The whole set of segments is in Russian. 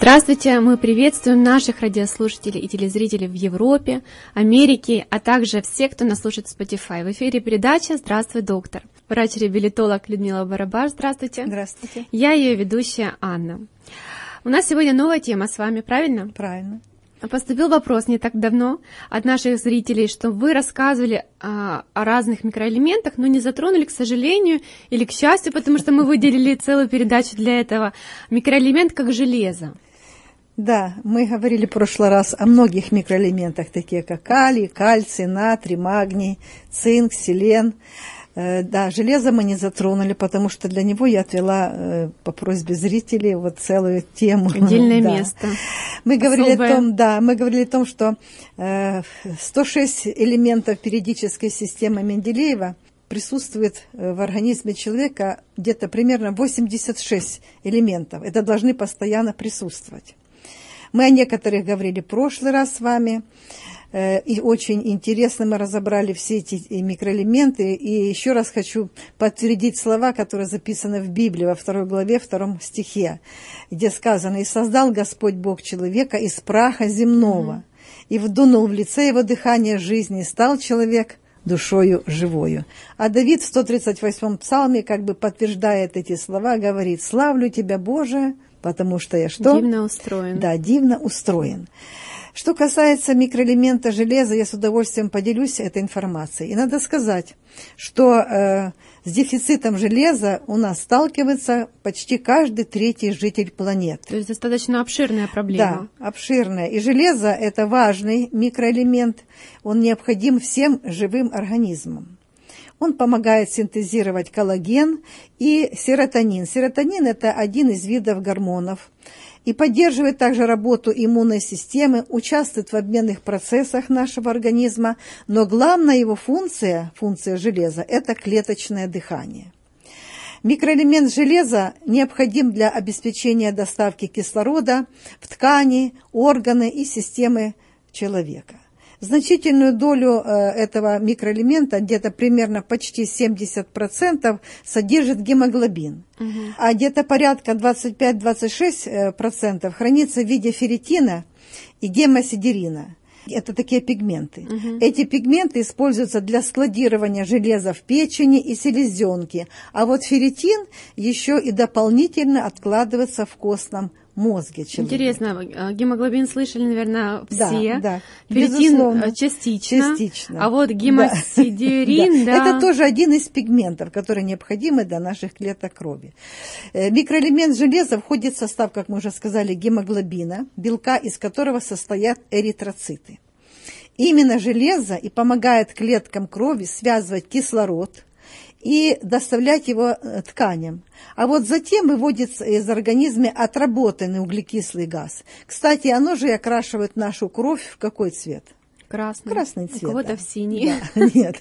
Здравствуйте! Мы приветствуем наших радиослушателей и телезрителей в Европе, Америке, а также всех, кто нас слушает в Spotify. В эфире передача «Здравствуй, доктор». Врач-реабилитолог Людмила Барабаш. Здравствуйте. Здравствуйте. Я ее ведущая Анна. У нас сегодня новая тема с вами, правильно? Правильно. Поступил вопрос не так давно от наших зрителей, что вы рассказывали а, о разных микроэлементах, но не затронули, к сожалению, или к счастью, потому что мы выделили целую передачу для этого, микроэлемент как железо. Да, мы говорили в прошлый раз о многих микроэлементах, такие как калий, кальций, натрий, магний, цинк, селен. Э, да, железо мы не затронули, потому что для него я отвела э, по просьбе зрителей вот целую тему. Отдельное да. место. Мы говорили Особое. о том, да, мы говорили о том, что 106 э, элементов периодической системы Менделеева присутствует в организме человека где-то примерно 86 элементов. Это должны постоянно присутствовать. Мы о некоторых говорили в прошлый раз с вами. Э, и очень интересно мы разобрали все эти микроэлементы. И еще раз хочу подтвердить слова, которые записаны в Библии во второй главе, втором стихе, где сказано, «И создал Господь Бог человека из праха земного, и вдунул в лице его дыхание жизни, и стал человек душою живою. А Давид в 138-м псалме, как бы подтверждает эти слова, говорит, «Славлю тебя, Боже, потому что я что?» Дивно устроен. Да, дивно устроен. Что касается микроэлемента железа, я с удовольствием поделюсь этой информацией. И надо сказать, что э, с дефицитом железа у нас сталкивается почти каждый третий житель планеты. То есть достаточно обширная проблема. Да, обширная. И железо – это важный микроэлемент, он необходим всем живым организмам. Он помогает синтезировать коллаген и серотонин. Серотонин – это один из видов гормонов и поддерживает также работу иммунной системы, участвует в обменных процессах нашего организма, но главная его функция, функция железа, это клеточное дыхание. Микроэлемент железа необходим для обеспечения доставки кислорода в ткани, органы и системы человека. Значительную долю э, этого микроэлемента, где-то примерно почти 70%, содержит гемоглобин, угу. а где-то порядка 25-26% хранится в виде ферритина и гемосидерина. Это такие пигменты. Угу. Эти пигменты используются для складирования железа в печени и селезенке, а вот ферритин еще и дополнительно откладывается в костном мозге человека. Интересно, а, гемоглобин слышали, наверное, все. Да, да. Ферритин а, частично. Частично. А вот гемосидерин, да. Это тоже один из пигментов, которые необходимы для наших клеток крови. Э, микроэлемент железа входит в состав, как мы уже сказали, гемоглобина, белка, из которого состоят эритроциты. Именно железо и помогает клеткам крови связывать кислород, и доставлять его э, тканям. А вот затем выводится из организма отработанный углекислый газ. Кстати, оно же и окрашивает нашу кровь в какой цвет? Красный. Красный цвет. У кого-то да. в синий. Да, нет.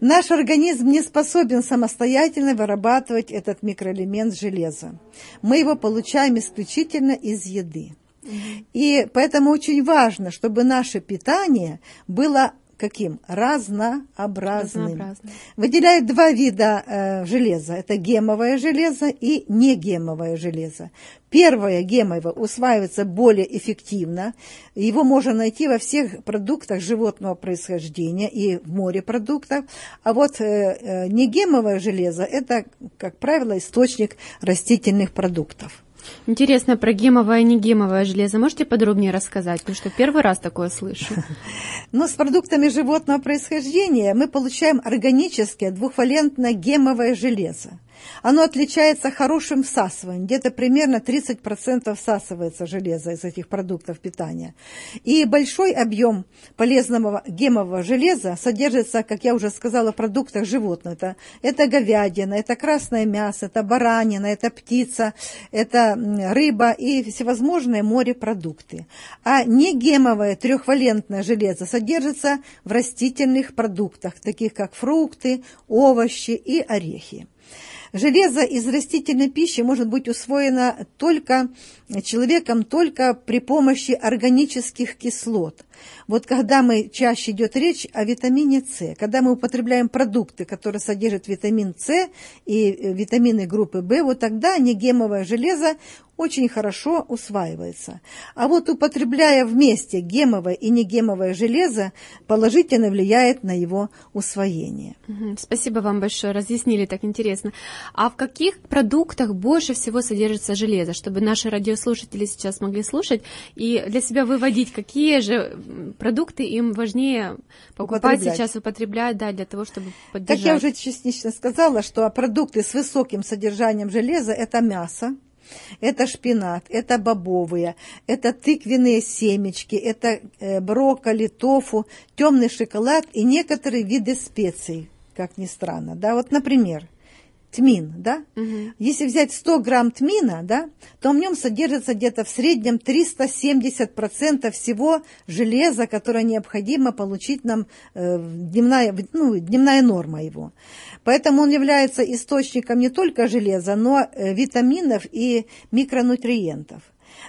Наш организм не способен самостоятельно вырабатывать этот микроэлемент железа. Мы его получаем исключительно из еды. И поэтому очень важно, чтобы наше питание было каким? Разнообразным. Разнообразным. Выделяют два вида э, железа. Это гемовое железо и негемовое железо. Первое гемовое усваивается более эффективно. Его можно найти во всех продуктах животного происхождения и в морепродуктах. А вот э, э, негемовое железо – это, как правило, источник растительных продуктов. Интересно, про гемовое и негемовое железо можете подробнее рассказать? Потому что первый раз такое слышу. Ну, с продуктами животного происхождения мы получаем органическое двухвалентное гемовое железо. Оно отличается хорошим всасыванием, где-то примерно 30% всасывается железо из этих продуктов питания. И большой объем полезного гемового железа содержится, как я уже сказала, в продуктах животных. Это, это говядина, это красное мясо, это баранина, это птица, это рыба и всевозможные морепродукты. А негемовое трехвалентное железо содержится в растительных продуктах, таких как фрукты, овощи и орехи. Железо из растительной пищи может быть усвоено только человеком только при помощи органических кислот. Вот когда мы чаще идет речь о витамине С, когда мы употребляем продукты, которые содержат витамин С и э, витамины группы В, вот тогда негемовое железо очень хорошо усваивается. А вот употребляя вместе гемовое и негемовое железо, положительно влияет на его усвоение. Спасибо вам большое, разъяснили так интересно. А в каких продуктах больше всего содержится железо, чтобы наши радиослушатели сейчас могли слушать и для себя выводить, какие же продукты им важнее покупать сейчас, употреблять, да, для того, чтобы поддержать? Как я уже частично сказала, что продукты с высоким содержанием железа – это мясо, это шпинат, это бобовые, это тыквенные семечки, это э, брокколи, тофу, темный шоколад и некоторые виды специй, как ни странно. Да, вот, например, тмин, да? Угу. Если взять 100 грамм тмина, да, то в нем содержится где-то в среднем 370% всего железа, которое необходимо получить нам э, дневная, ну, дневная норма его. Поэтому он является источником не только железа, но э, витаминов и микронутриентов.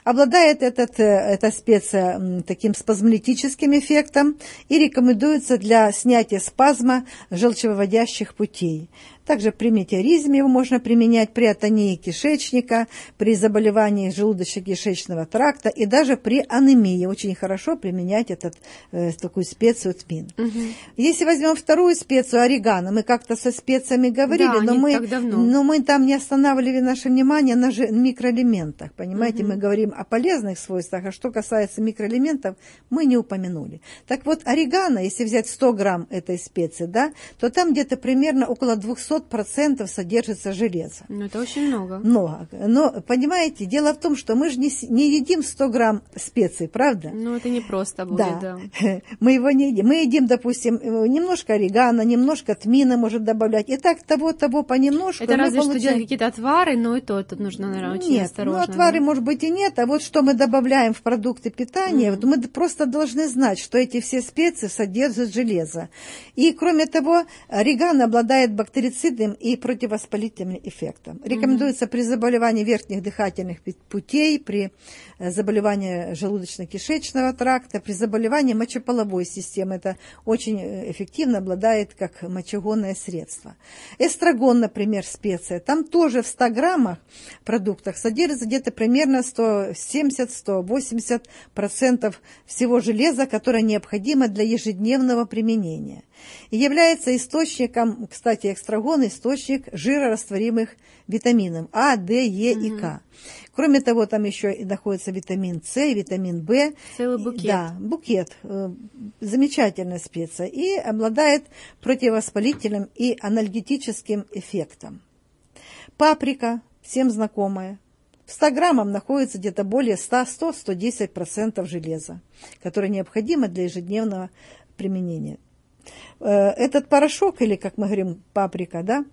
Обладает этот, э, эта специя таким спазмолитическим эффектом и рекомендуется для снятия спазма желчевыводящих путей. Также при метеоризме его можно применять при атонии кишечника, при заболевании желудочно-кишечного тракта и даже при анемии. Очень хорошо применять этот, э, такую специю тмин. Угу. Если возьмем вторую специю орегано, мы как-то со специями говорили, да, но, мы, но мы там не останавливали наше внимание на микроэлементах. Понимаете, угу. мы говорим о полезных свойствах, а что касается микроэлементов, мы не упомянули. Так вот, орегано, если взять 100 грамм этой специи, да, то там где-то примерно около 200 500% содержится железа. Ну, это очень много. Много. Но, понимаете, дело в том, что мы же не, не едим 100 грамм специй, правда? Ну, это не просто будет, да. да. Мы его не едим. Мы едим, допустим, немножко орегано, немножко тмина может добавлять. И так того-того понемножку. Это разве получаем... что делать какие-то отвары, но и то тут нужно, наверное, очень нет, осторожно. ну, отвары, да? может быть, и нет. А вот что мы добавляем в продукты питания, mm-hmm. вот мы просто должны знать, что эти все специи содержат железо. И, кроме того, орегано обладает бактерицидным и противовоспалительным эффектом. Рекомендуется при заболевании верхних дыхательных путей, при э, заболевании желудочно-кишечного тракта, при заболевании мочеполовой системы. Это очень э, эффективно обладает как мочегонное средство. Эстрагон, например, специя. Там тоже в 100 граммах продуктах содержится где-то примерно 170-180% всего железа, которое необходимо для ежедневного применения. И является источником, кстати, экстрагон, источник жирорастворимых витаминов А, Д, Е угу. и К. Кроме того, там еще и находится витамин С, витамин В. Целый букет. Да, букет. Э, замечательная специя. И обладает противовоспалительным и анальгетическим эффектом. Паприка, всем знакомая. В 100 граммах находится где-то более 100-110% железа, которое необходимо для ежедневного применения. Э, этот порошок, или, как мы говорим, паприка, да,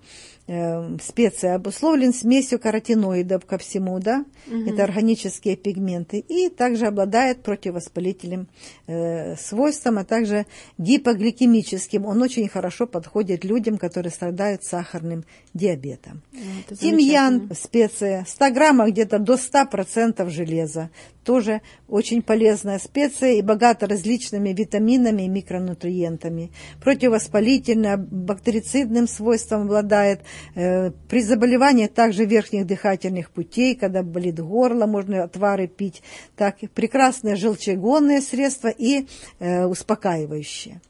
э, специя обусловлен смесью каротиноидов ко всему, да, угу. это органические пигменты, и также обладает противовоспалительным э, свойством, а также гипогликемическим. Он очень хорошо подходит людям, которые страдают сахарным диабетом. Это Тимьян, специя, 100 граммов где-то до 100% железа, тоже очень полезная специя и богата различными витаминами и микронутриентами. Противовоспалительная, бактерицидным свойством обладает, при заболевании также верхних дыхательных путей, когда болит горло, можно отвары пить. Так, прекрасное желчегонное средство и э, успокаивающее.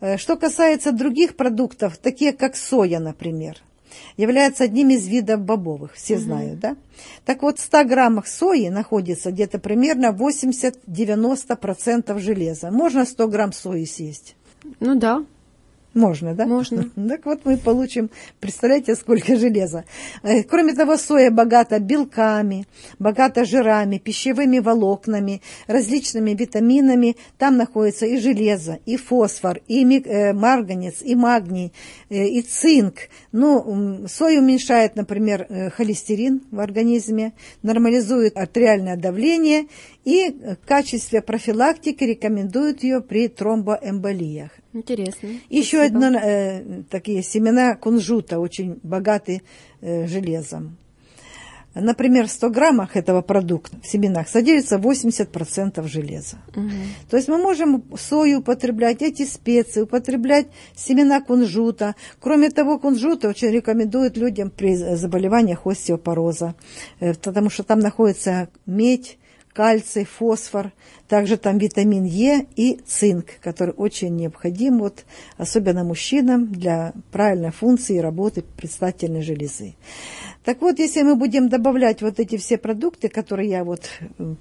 Э, что касается других продуктов, такие как соя, например, является одним из видов бобовых, все угу. знают, да? Так вот, в 100 граммах сои находится где-то примерно 80-90% железа. Можно 100 грамм сои съесть? Ну да, можно, да? Можно. Так вот мы получим, представляете, сколько железа. Э, кроме того, соя богата белками, богата жирами, пищевыми волокнами, различными витаминами. Там находится и железо, и фосфор, и э, марганец, и магний, э, и цинк. Ну, соя уменьшает, например, холестерин в организме, нормализует артериальное давление и в качестве профилактики рекомендуют ее при тромбоэмболиях. Интересно. Еще одно, э, такие семена кунжута, очень богаты э, железом. например, в 100 граммах этого продукта в семенах содержится 80% железа. Угу. То есть мы можем сою употреблять, эти специи, употреблять семена кунжута. Кроме того, кунжута очень рекомендуют людям при заболеваниях остеопороза, э, потому что там находится медь, кальций, фосфор, также там витамин Е и цинк, который очень необходим, вот, особенно мужчинам, для правильной функции и работы предстательной железы. Так вот, если мы будем добавлять вот эти все продукты, которые я вот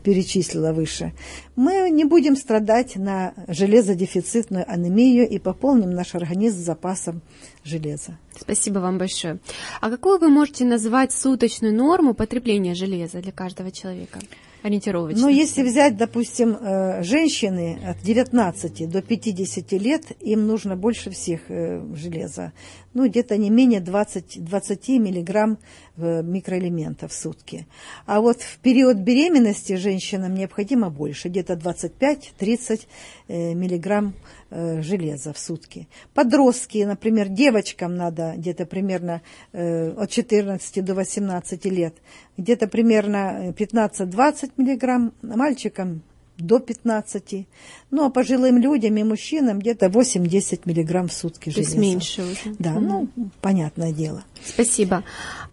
перечислила выше, мы не будем страдать на железодефицитную анемию и пополним наш организм запасом железа. Спасибо вам большое. А какую вы можете назвать суточную норму потребления железа для каждого человека? Ориентировочно? Ну, если взять, допустим, э, женщины от 19 до 50 лет, им нужно больше всех э, железа. Ну, где-то не менее 20, 20 миллиграмм э, микроэлементов в сутки. А вот в период беременности женщинам необходимо больше, где-то 25-30 миллиграмм железа в сутки. Подростки, например, девочкам надо где-то примерно от 14 до 18 лет где-то примерно 15-20 миллиграмм, мальчикам до 15. Ну, а пожилым людям и мужчинам где-то 8-10 миллиграмм в сутки железа. То есть меньше уже. Да, угу. ну, понятное дело. Спасибо.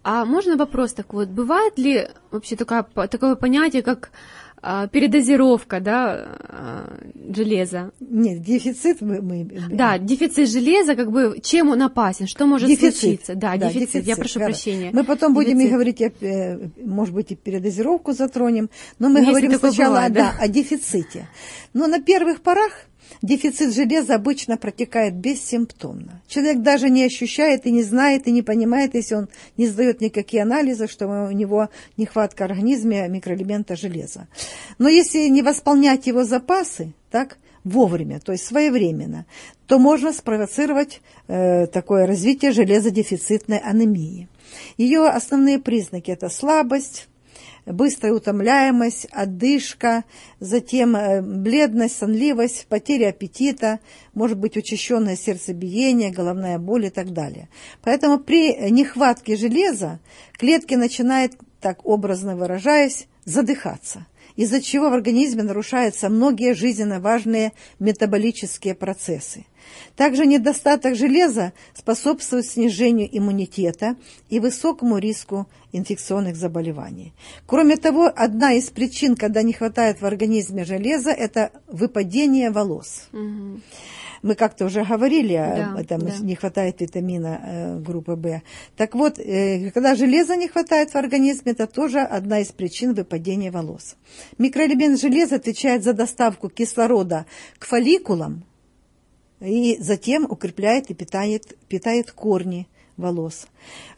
А можно вопрос такой вот, бывает ли вообще такое, такое понятие, как а, передозировка, да, а, железа. Нет, дефицит мы, мы... Да, дефицит железа, как бы, чем он опасен, что может дефицит. случиться? Да, да дефицит, дефицит, я прошу верно. прощения. Мы потом дефицит. будем и говорить, э, может быть, и передозировку затронем, но мы Если говорим сначала бывает, да, да, о дефиците. Но на первых порах Дефицит железа обычно протекает бессимптомно. Человек даже не ощущает и не знает и не понимает, если он не сдает никакие анализы, что у него нехватка в организме микроэлемента железа. Но если не восполнять его запасы, так, вовремя, то есть своевременно, то можно спровоцировать э, такое развитие железодефицитной анемии. Ее основные признаки – это слабость, быстрая утомляемость, отдышка, затем э, бледность, сонливость, потеря аппетита, может быть учащенное сердцебиение, головная боль и так далее. Поэтому при нехватке железа клетки начинают, так образно выражаясь, задыхаться из-за чего в организме нарушаются многие жизненно важные метаболические процессы. Также недостаток железа способствует снижению иммунитета и высокому риску инфекционных заболеваний. Кроме того, одна из причин, когда не хватает в организме железа, это выпадение волос. Угу. Мы как-то уже говорили да, об этом, да. не хватает витамина э, группы В. Так вот, э, когда железа не хватает в организме, это тоже одна из причин выпадения волос. Микроэлемент железа отвечает за доставку кислорода к фолликулам, и затем укрепляет и питает, питает корни волос.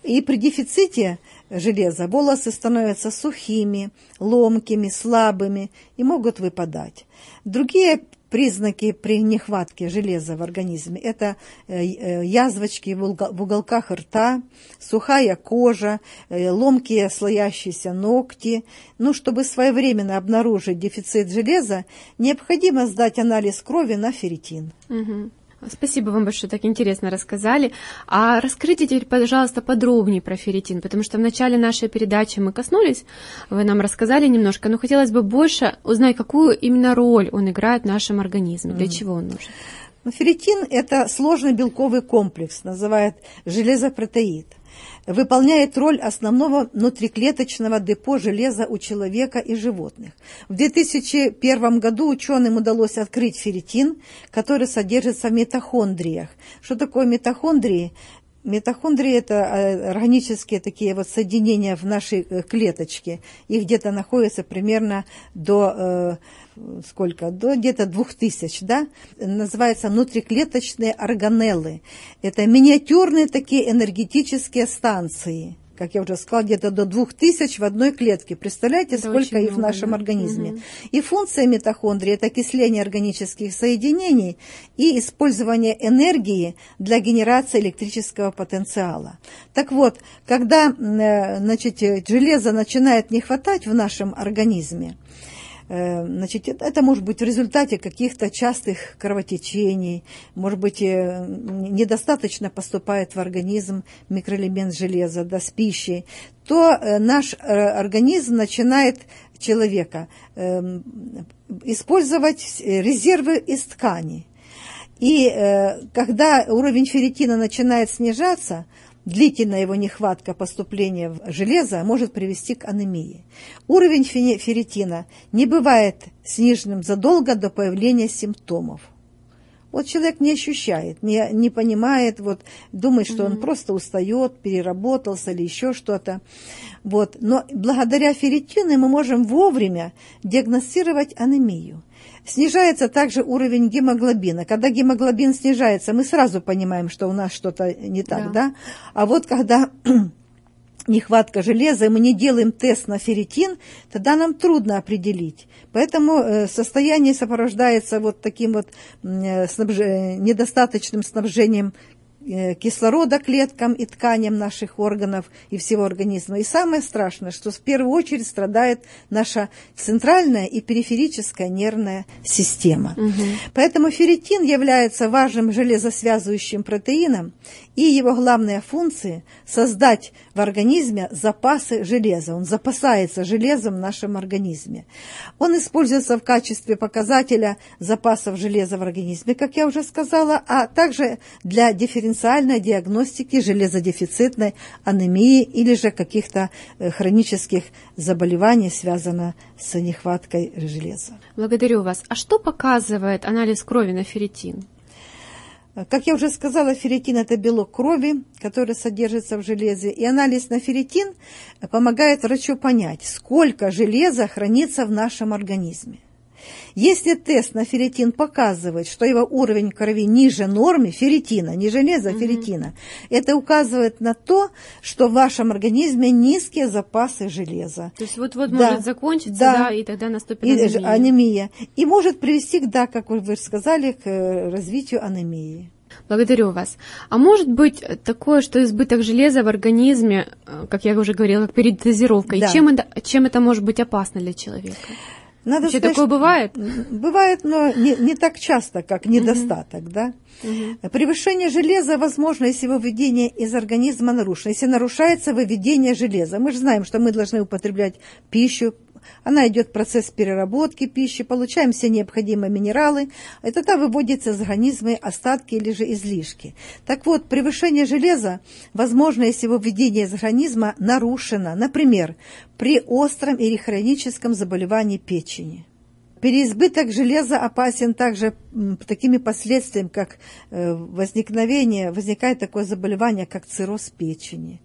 И при дефиците железа волосы становятся сухими, ломкими, слабыми и могут выпадать. Другие признаки при нехватке железа в организме – это э, э, язвочки в уголках рта, сухая кожа, э, ломкие слоящиеся ногти. Ну, чтобы своевременно обнаружить дефицит железа, необходимо сдать анализ крови на ферритин. Угу. Спасибо вам большое, так интересно рассказали. А расскажите теперь, пожалуйста, подробнее про ферритин, потому что в начале нашей передачи мы коснулись, вы нам рассказали немножко, но хотелось бы больше узнать, какую именно роль он играет в нашем организме, для mm. чего он нужен. Ну, ферритин – это сложный белковый комплекс, называют железопротеид выполняет роль основного внутриклеточного депо железа у человека и животных. В 2001 году ученым удалось открыть ферритин, который содержится в митохондриях. Что такое митохондрии? Митохондрии – это э, органические такие вот соединения в нашей э, клеточке. Их где-то находится примерно до э, сколько? До где-то двух тысяч, да? Называется внутриклеточные органеллы. Это миниатюрные такие энергетические станции – как я уже сказала, где-то до 2000 в одной клетке. Представляете, это сколько их много, в нашем да? организме. Угу. И функция митохондрии – это окисление органических соединений и использование энергии для генерации электрического потенциала. Так вот, когда э, значит, железо начинает не хватать в нашем организме, Э, значит, это может быть в результате каких-то частых кровотечений, может быть, э, недостаточно поступает в организм микроэлемент железа да, с пищей, то э, наш организм начинает человека эм, использовать резервы из тканей. И когда уровень ферритина начинает снижаться, длительная его нехватка поступления в железо может привести к анемии. Уровень ферритина не бывает сниженным задолго до появления симптомов. Вот человек не ощущает, не, не понимает, вот, думает, что mm-hmm. он просто устает, переработался или еще что-то. Вот. Но благодаря ферритину мы можем вовремя диагностировать анемию. Снижается также уровень гемоглобина. Когда гемоглобин снижается, мы сразу понимаем, что у нас что-то не так, да? да? А вот когда нехватка железа, и мы не делаем тест на ферритин, тогда нам трудно определить. Поэтому э, состояние сопровождается вот таким вот э, снабж... недостаточным снабжением кислорода клеткам и тканям наших органов и всего организма. И самое страшное, что в первую очередь страдает наша центральная и периферическая нервная система. Угу. Поэтому ферритин является важным железосвязывающим протеином, и его главная функция – создать в организме запасы железа. Он запасается железом в нашем организме. Он используется в качестве показателя запасов железа в организме, как я уже сказала, а также для дифференциальной диагностики железодефицитной анемии или же каких-то э, хронических заболеваний, связанных с нехваткой железа. Благодарю вас. А что показывает анализ крови на ферритин? Как я уже сказала, ферритин – это белок крови, который содержится в железе. И анализ на ферритин помогает врачу понять, сколько железа хранится в нашем организме. Если тест на ферритин показывает, что его уровень крови ниже нормы ферритина, не железа, а ферритина, угу. это указывает на то, что в вашем организме низкие запасы железа. То есть вот-вот да. может закончиться, да. да, и тогда наступит и, анемия. анемия. И может привести, да, как вы сказали, к э, развитию анемии. Благодарю вас. А может быть такое, что избыток железа в организме, э, как я уже говорила, как передозировка, да. и чем это, чем это может быть опасно для человека? Надо Вообще сказать, такое бывает? Бывает, но не, не так часто, как недостаток, угу. да. Угу. Превышение железа возможно, если выведение из организма нарушено, если нарушается выведение железа. Мы же знаем, что мы должны употреблять пищу, она идет процесс переработки пищи, получаем все необходимые минералы, и тогда выводятся из организма остатки или же излишки. Так вот, превышение железа возможно, если выведение из организма нарушено, например, при остром или хроническом заболевании печени. Переизбыток железа опасен также такими последствиями, как э, возникновение, возникает такое заболевание, как цирроз печени,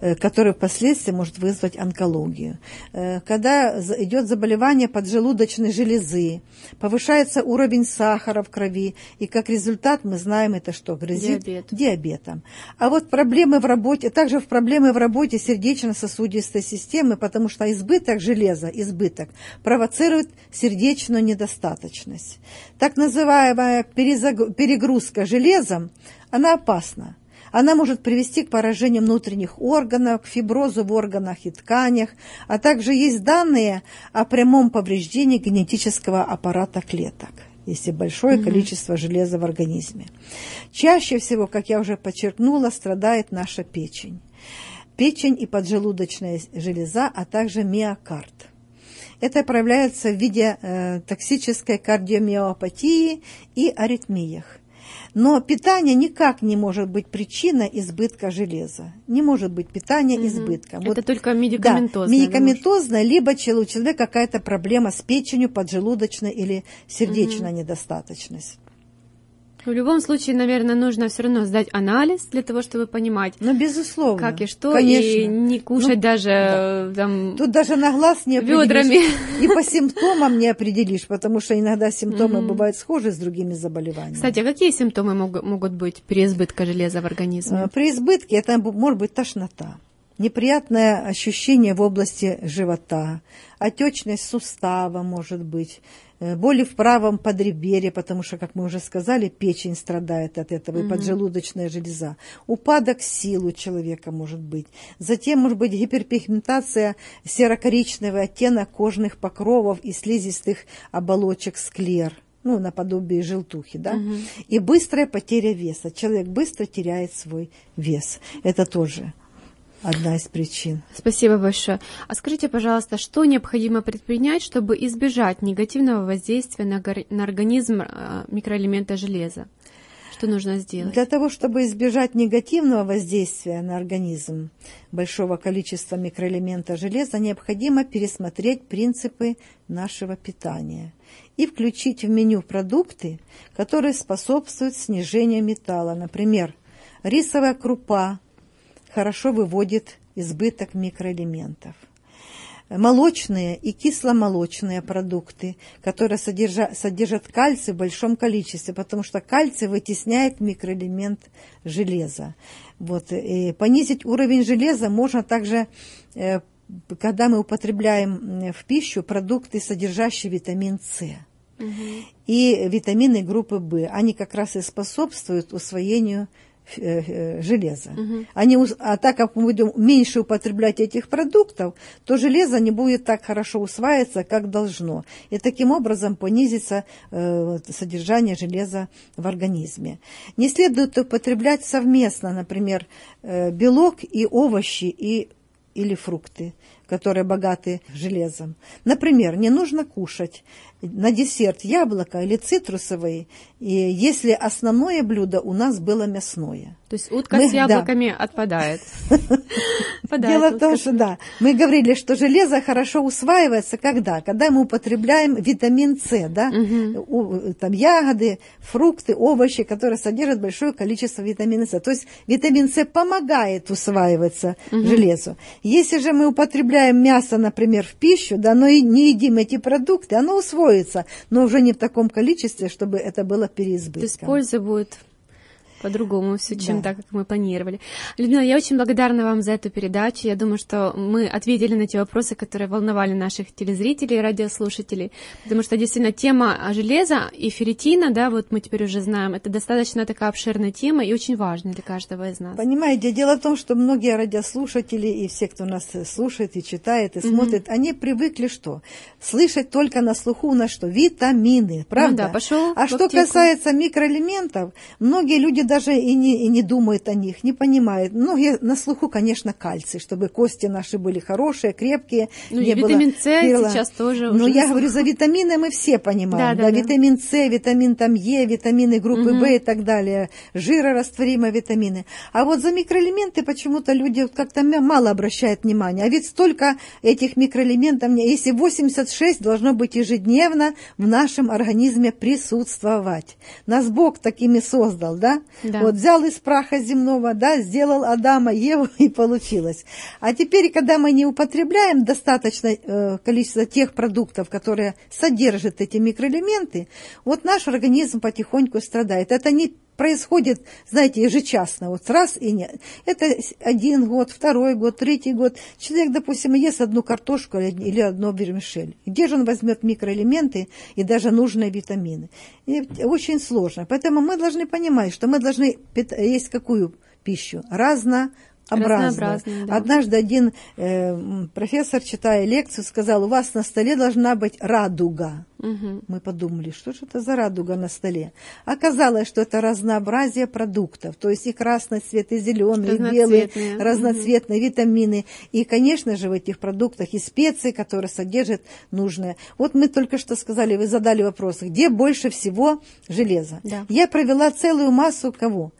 э, которое впоследствии может вызвать онкологию. Э, когда идет заболевание поджелудочной железы, повышается уровень сахара в крови, и как результат мы знаем это что грозит Диабет. диабетом. А вот проблемы в работе, также в проблемы в работе сердечно-сосудистой системы, потому что избыток железа, избыток провоцирует сердечную сердечную недостаточность. Так называемая перегрузка железом, она опасна. Она может привести к поражению внутренних органов, к фиброзу в органах и тканях, а также есть данные о прямом повреждении генетического аппарата клеток если большое mm-hmm. количество железа в организме. Чаще всего, как я уже подчеркнула, страдает наша печень. Печень и поджелудочная железа, а также миокард. Это проявляется в виде э, токсической кардиомиопатии и аритмиях. Но питание никак не может быть причиной избытка железа. Не может быть питания угу. избытка. Это вот, только медикаментозное. Да, медикаментозное, либо у человека какая-то проблема с печенью, поджелудочной или сердечная угу. недостаточность. В любом случае, наверное, нужно все равно сдать анализ для того, чтобы понимать. Ну, безусловно. Как и что, Конечно. и не кушать ну, даже да. там. Тут даже на глаз не ведрами. И по симптомам не определишь, потому что иногда симптомы mm-hmm. бывают схожи с другими заболеваниями. Кстати, а какие симптомы могут, могут быть при избытке железа в организме? При избытке это может быть тошнота. Неприятное ощущение в области живота, отечность сустава может быть, Э, боли в правом подреберье, потому что, как мы уже сказали, печень страдает от этого, угу. и поджелудочная железа. Упадок сил у человека может быть. Затем может быть гиперпигментация серо-коричневый оттенок кожных покровов и слизистых оболочек склер ну, наподобие желтухи, да, угу. и быстрая потеря веса. Человек быстро теряет свой вес. Это тоже одна из причин. Спасибо большое. А скажите, пожалуйста, что необходимо предпринять, чтобы избежать негативного воздействия на, на организм э, микроэлемента железа? Что нужно сделать? Для того, чтобы избежать негативного воздействия на организм большого количества микроэлемента железа, необходимо пересмотреть принципы нашего питания и включить в меню продукты, которые способствуют снижению металла. Например, рисовая крупа, хорошо выводит избыток микроэлементов. Молочные и кисломолочные продукты, которые содержат, содержат кальций в большом количестве, потому что кальций вытесняет микроэлемент железа. Вот, и понизить уровень железа можно также э, когда мы употребляем в пищу продукты, содержащие витамин С. Угу. И витамины группы В, они как раз и способствуют усвоению Э, э, железа. Угу. Они, а так как мы будем меньше употреблять этих продуктов, то железо не будет так хорошо усваиваться, как должно. И таким образом понизится э, содержание железа в организме. Не следует употреблять совместно, например, э, белок и овощи и, или фрукты которые богаты железом. Например, не нужно кушать на десерт яблоко или цитрусовые, и если основное блюдо у нас было мясное. То есть утка мы, с яблоками да. отпадает. Дело в том, что да, мы говорили, что железо хорошо усваивается когда? Когда мы употребляем витамин С, да, там ягоды, фрукты, овощи, которые содержат большое количество витамина С. То есть витамин С помогает усваиваться железу. Если же мы употребляем мясо, например, в пищу, да, но и не едим эти продукты, оно усвоится, но уже не в таком количестве, чтобы это было переизбытком. То есть польза будет по-другому все, чем да. так, как мы планировали. Людмила, я очень благодарна вам за эту передачу. Я думаю, что мы ответили на те вопросы, которые волновали наших телезрителей и радиослушателей, потому что действительно тема железа и ферритина, да, вот мы теперь уже знаем, это достаточно такая обширная тема и очень важная для каждого из нас. Понимаете, дело в том, что многие радиослушатели и все, кто нас слушает и читает и смотрит, mm-hmm. они привыкли что? Слышать только на слуху на что? Витамины, правда? Ну да, пошел а что касается микроэлементов, многие люди даже и не, и не думает о них, не понимает. Ну, я, на слуху, конечно, кальций, чтобы кости наши были хорошие, крепкие. Ну, не и было витамин С сейчас тоже. Но я говорю, за витамины мы все понимаем. Да, да, да, витамин С, витамин там Е, витамины группы угу. В и так далее, жирорастворимые витамины. А вот за микроэлементы почему-то люди как-то мало обращают внимание. А ведь столько этих микроэлементов, если 86 должно быть ежедневно в нашем организме присутствовать. Нас Бог такими создал, да? Да. Вот взял из праха земного, да, сделал Адама, Еву и получилось. А теперь, когда мы не употребляем достаточное э, количество тех продуктов, которые содержат эти микроэлементы, вот наш организм потихоньку страдает. Это не происходит, знаете, ежечасно, вот раз и нет. Это один год, второй год, третий год. Человек, допустим, ест одну картошку или одно вермишель. Где же он возьмет микроэлементы и даже нужные витамины? И очень сложно. Поэтому мы должны понимать, что мы должны есть какую пищу? Разно образно. Да. Однажды один э, профессор, читая лекцию, сказал, у вас на столе должна быть радуга. Угу. Мы подумали, что же это за радуга на столе? Оказалось, что это разнообразие продуктов, то есть и красный цвет, и зеленый, и белый, разноцветные угу. витамины. И, конечно же, в этих продуктах и специи, которые содержат нужное. Вот мы только что сказали, вы задали вопрос, где больше всего железа? Да. Я провела целую массу кого?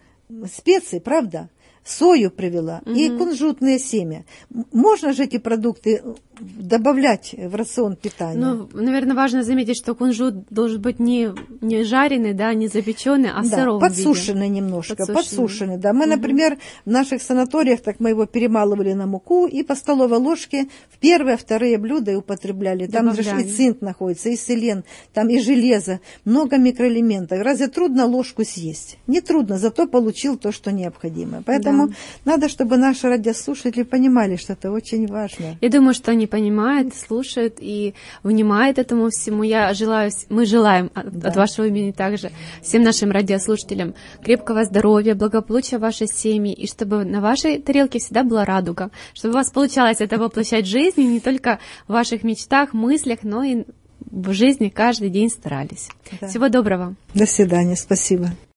Специй, правда? Сою привела угу. и кунжутное семя. Можно же эти продукты добавлять в рацион питания? Ну, наверное, важно заметить, что кунжут должен быть не, не жареный, да, не запеченный, а да, сыром подсушенный виде. немножко, подсушенный. подсушенный, да. Мы, угу. например, в наших санаториях, так мы его перемалывали на муку и по столовой ложке в первые, вторые блюда и употребляли. Там же и цинк находится, и селен, там и железо, много микроэлементов. Разве трудно ложку съесть? Не трудно, зато получил то, что необходимо. Поэтому Поэтому да. надо, чтобы наши радиослушатели понимали, что это очень важно. Я думаю, что они понимают, слушают и внимают этому всему. Я желаю, мы желаем от, да. от вашего имени также всем нашим радиослушателям крепкого здоровья, благополучия вашей семьи, и чтобы на вашей тарелке всегда была радуга, чтобы у вас получалось это воплощать в жизни не только в ваших мечтах, мыслях, но и в жизни каждый день старались. Да. Всего доброго. До свидания, спасибо.